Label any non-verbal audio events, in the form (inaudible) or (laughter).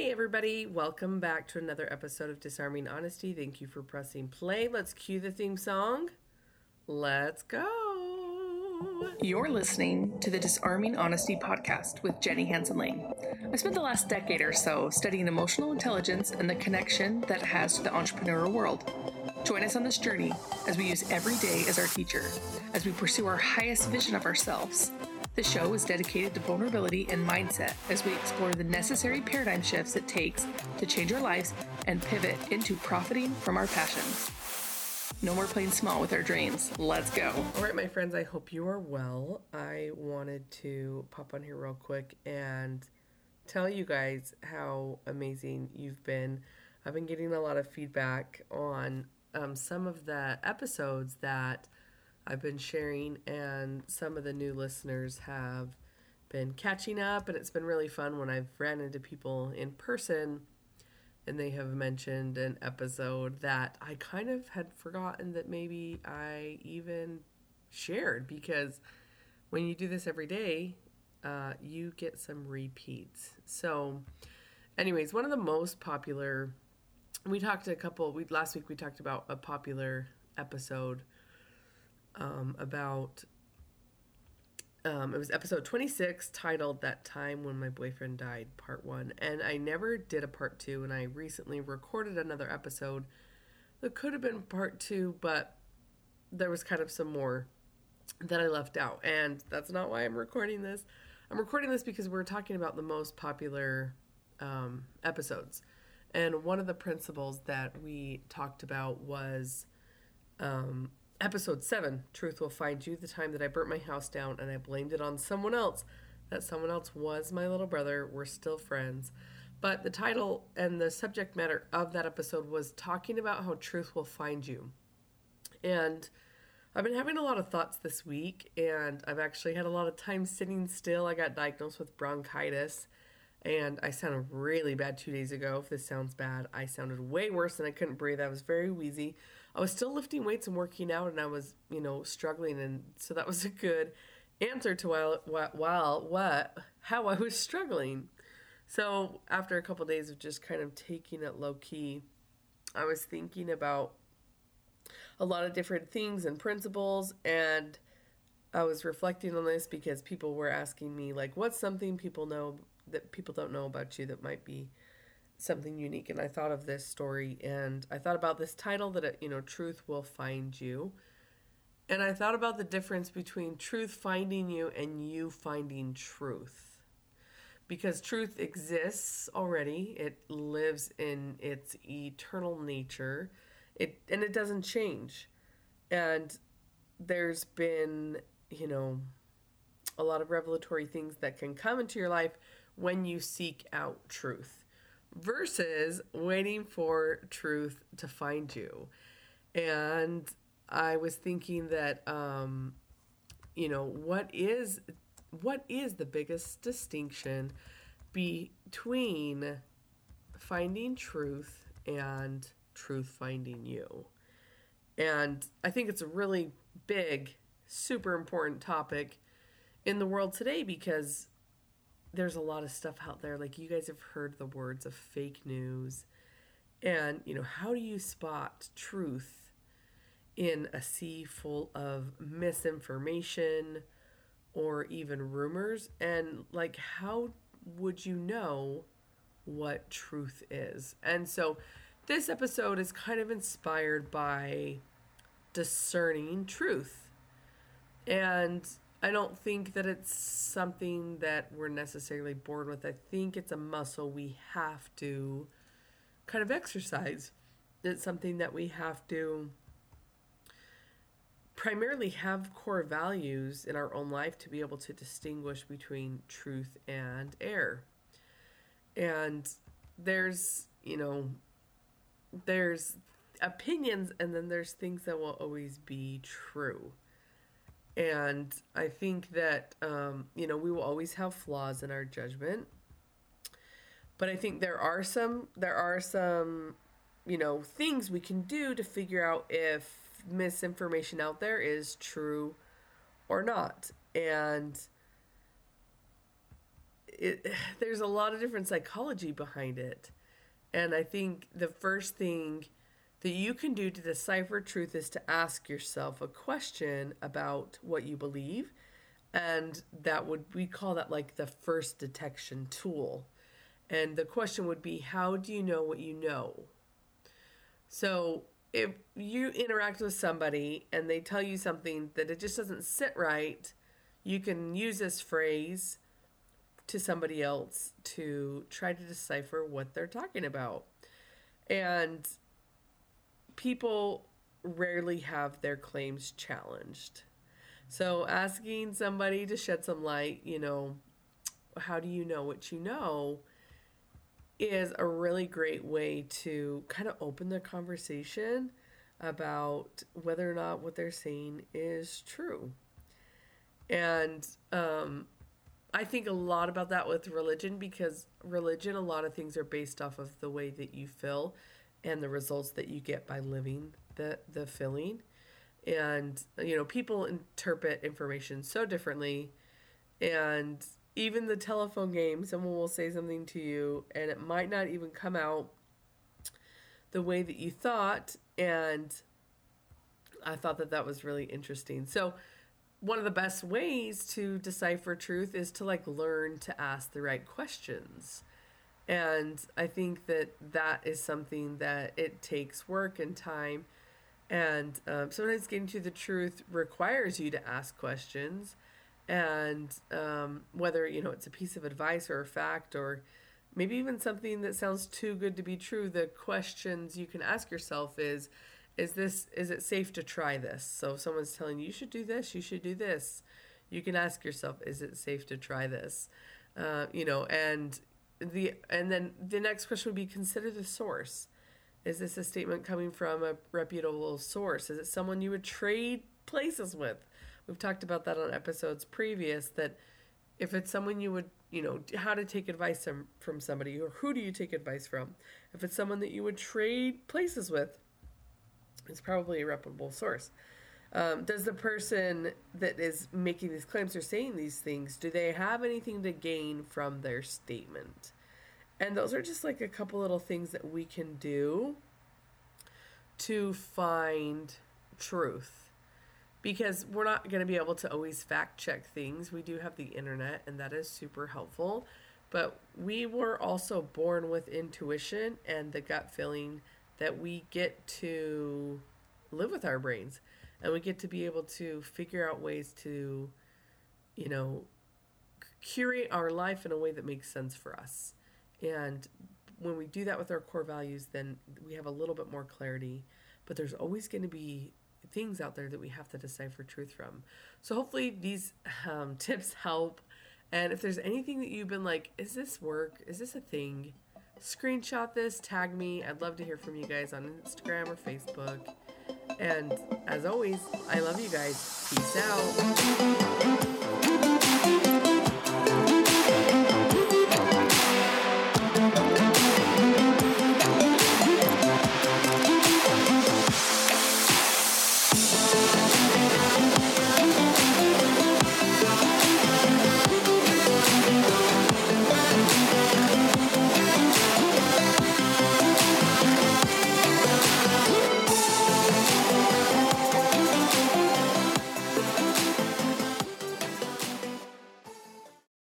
Hey, everybody, welcome back to another episode of Disarming Honesty. Thank you for pressing play. Let's cue the theme song. Let's go. You're listening to the Disarming Honesty podcast with Jenny Hansen Lane. I spent the last decade or so studying emotional intelligence and the connection that it has to the entrepreneurial world. Join us on this journey as we use every day as our teacher, as we pursue our highest vision of ourselves the show is dedicated to vulnerability and mindset as we explore the necessary paradigm shifts it takes to change our lives and pivot into profiting from our passions. No more playing small with our dreams. Let's go. All right, my friends, I hope you are well. I wanted to pop on here real quick and tell you guys how amazing you've been. I've been getting a lot of feedback on um, some of the episodes that I've been sharing, and some of the new listeners have been catching up, and it's been really fun when I've ran into people in person and they have mentioned an episode that I kind of had forgotten that maybe I even shared because when you do this every day, uh, you get some repeats. So, anyways, one of the most popular, we talked a couple, we last week we talked about a popular episode um, about um, it was episode 26 titled that time when my boyfriend died part one. And i never did a part two and i recently recorded another episode that could have been part two but there was kind of some more that i left out. And that's not why i'm recording this. I'm recording this because we're talking about the most popular um, episodes. And one of the principles that we talked about was um, Episode 7 Truth Will Find You, the time that I burnt my house down and I blamed it on someone else. That someone else was my little brother. We're still friends. But the title and the subject matter of that episode was talking about how truth will find you. And I've been having a lot of thoughts this week, and I've actually had a lot of time sitting still. I got diagnosed with bronchitis, and I sounded really bad two days ago. If this sounds bad, I sounded way worse and I couldn't breathe. I was very wheezy. I was still lifting weights and working out, and I was, you know, struggling, and so that (laughs) was a good answer to while while what how I was struggling. So after a couple of days of just kind of taking it low key, I was thinking about a lot of different things and principles, and I was reflecting on this because people were asking me like, "What's something people know that people don't know about you that might be?" something unique and I thought of this story and I thought about this title that it, you know truth will find you. And I thought about the difference between truth finding you and you finding truth. Because truth exists already. It lives in its eternal nature. It and it doesn't change. And there's been, you know, a lot of revelatory things that can come into your life when you seek out truth versus waiting for truth to find you. And I was thinking that um, you know, what is what is the biggest distinction between finding truth and truth finding you? And I think it's a really big, super important topic in the world today because there's a lot of stuff out there. Like you guys have heard the words of fake news. And, you know, how do you spot truth in a sea full of misinformation or even rumors? And, like, how would you know what truth is? And so this episode is kind of inspired by discerning truth. And I don't think that it's something that we're necessarily born with. I think it's a muscle we have to kind of exercise. It's something that we have to primarily have core values in our own life to be able to distinguish between truth and error. And there's, you know, there's opinions and then there's things that will always be true. And I think that, um, you know, we will always have flaws in our judgment. But I think there are some, there are some, you know, things we can do to figure out if misinformation out there is true or not. And it, (sighs) there's a lot of different psychology behind it. And I think the first thing that you can do to decipher truth is to ask yourself a question about what you believe. And that would, we call that like the first detection tool. And the question would be, how do you know what you know? So if you interact with somebody and they tell you something that it just doesn't sit right, you can use this phrase to somebody else to try to decipher what they're talking about. And people rarely have their claims challenged. So asking somebody to shed some light, you know, how do you know what you know, is a really great way to kind of open the conversation about whether or not what they're saying is true. And um, I think a lot about that with religion because religion, a lot of things are based off of the way that you feel and the results that you get by living the, the feeling. And, you know, people interpret information so differently. And even the telephone game, someone will say something to you and it might not even come out the way that you thought. And I thought that that was really interesting. So, one of the best ways to decipher truth is to like learn to ask the right questions. And I think that that is something that it takes work and time. And um, sometimes getting to the truth requires you to ask questions. And um, whether, you know, it's a piece of advice or a fact or maybe even something that sounds too good to be true, the questions you can ask yourself is, is this is it safe to try this so if someone's telling you you should do this you should do this you can ask yourself is it safe to try this uh, you know and the and then the next question would be consider the source. Is this a statement coming from a reputable source? Is it someone you would trade places with? We've talked about that on episodes previous that if it's someone you would you know how to take advice from, from somebody or who do you take advice from? If it's someone that you would trade places with it's probably a reputable source. Um, does the person that is making these claims or saying these things, do they have anything to gain from their statement? And those are just like a couple little things that we can do to find truth. Because we're not going to be able to always fact check things. We do have the internet, and that is super helpful. But we were also born with intuition and the gut feeling that we get to live with our brains and we get to be able to figure out ways to, you know, curate our life in a way that makes sense for us. And when we do that with our core values, then we have a little bit more clarity. But there's always going to be things out there that we have to decipher truth from. So hopefully these um, (laughs) tips help. And if there's anything that you've been like, is this work? Is this a thing? screenshot this, tag me. I'd love to hear from you guys on Instagram or Facebook. And as always, I love you guys. Peace out.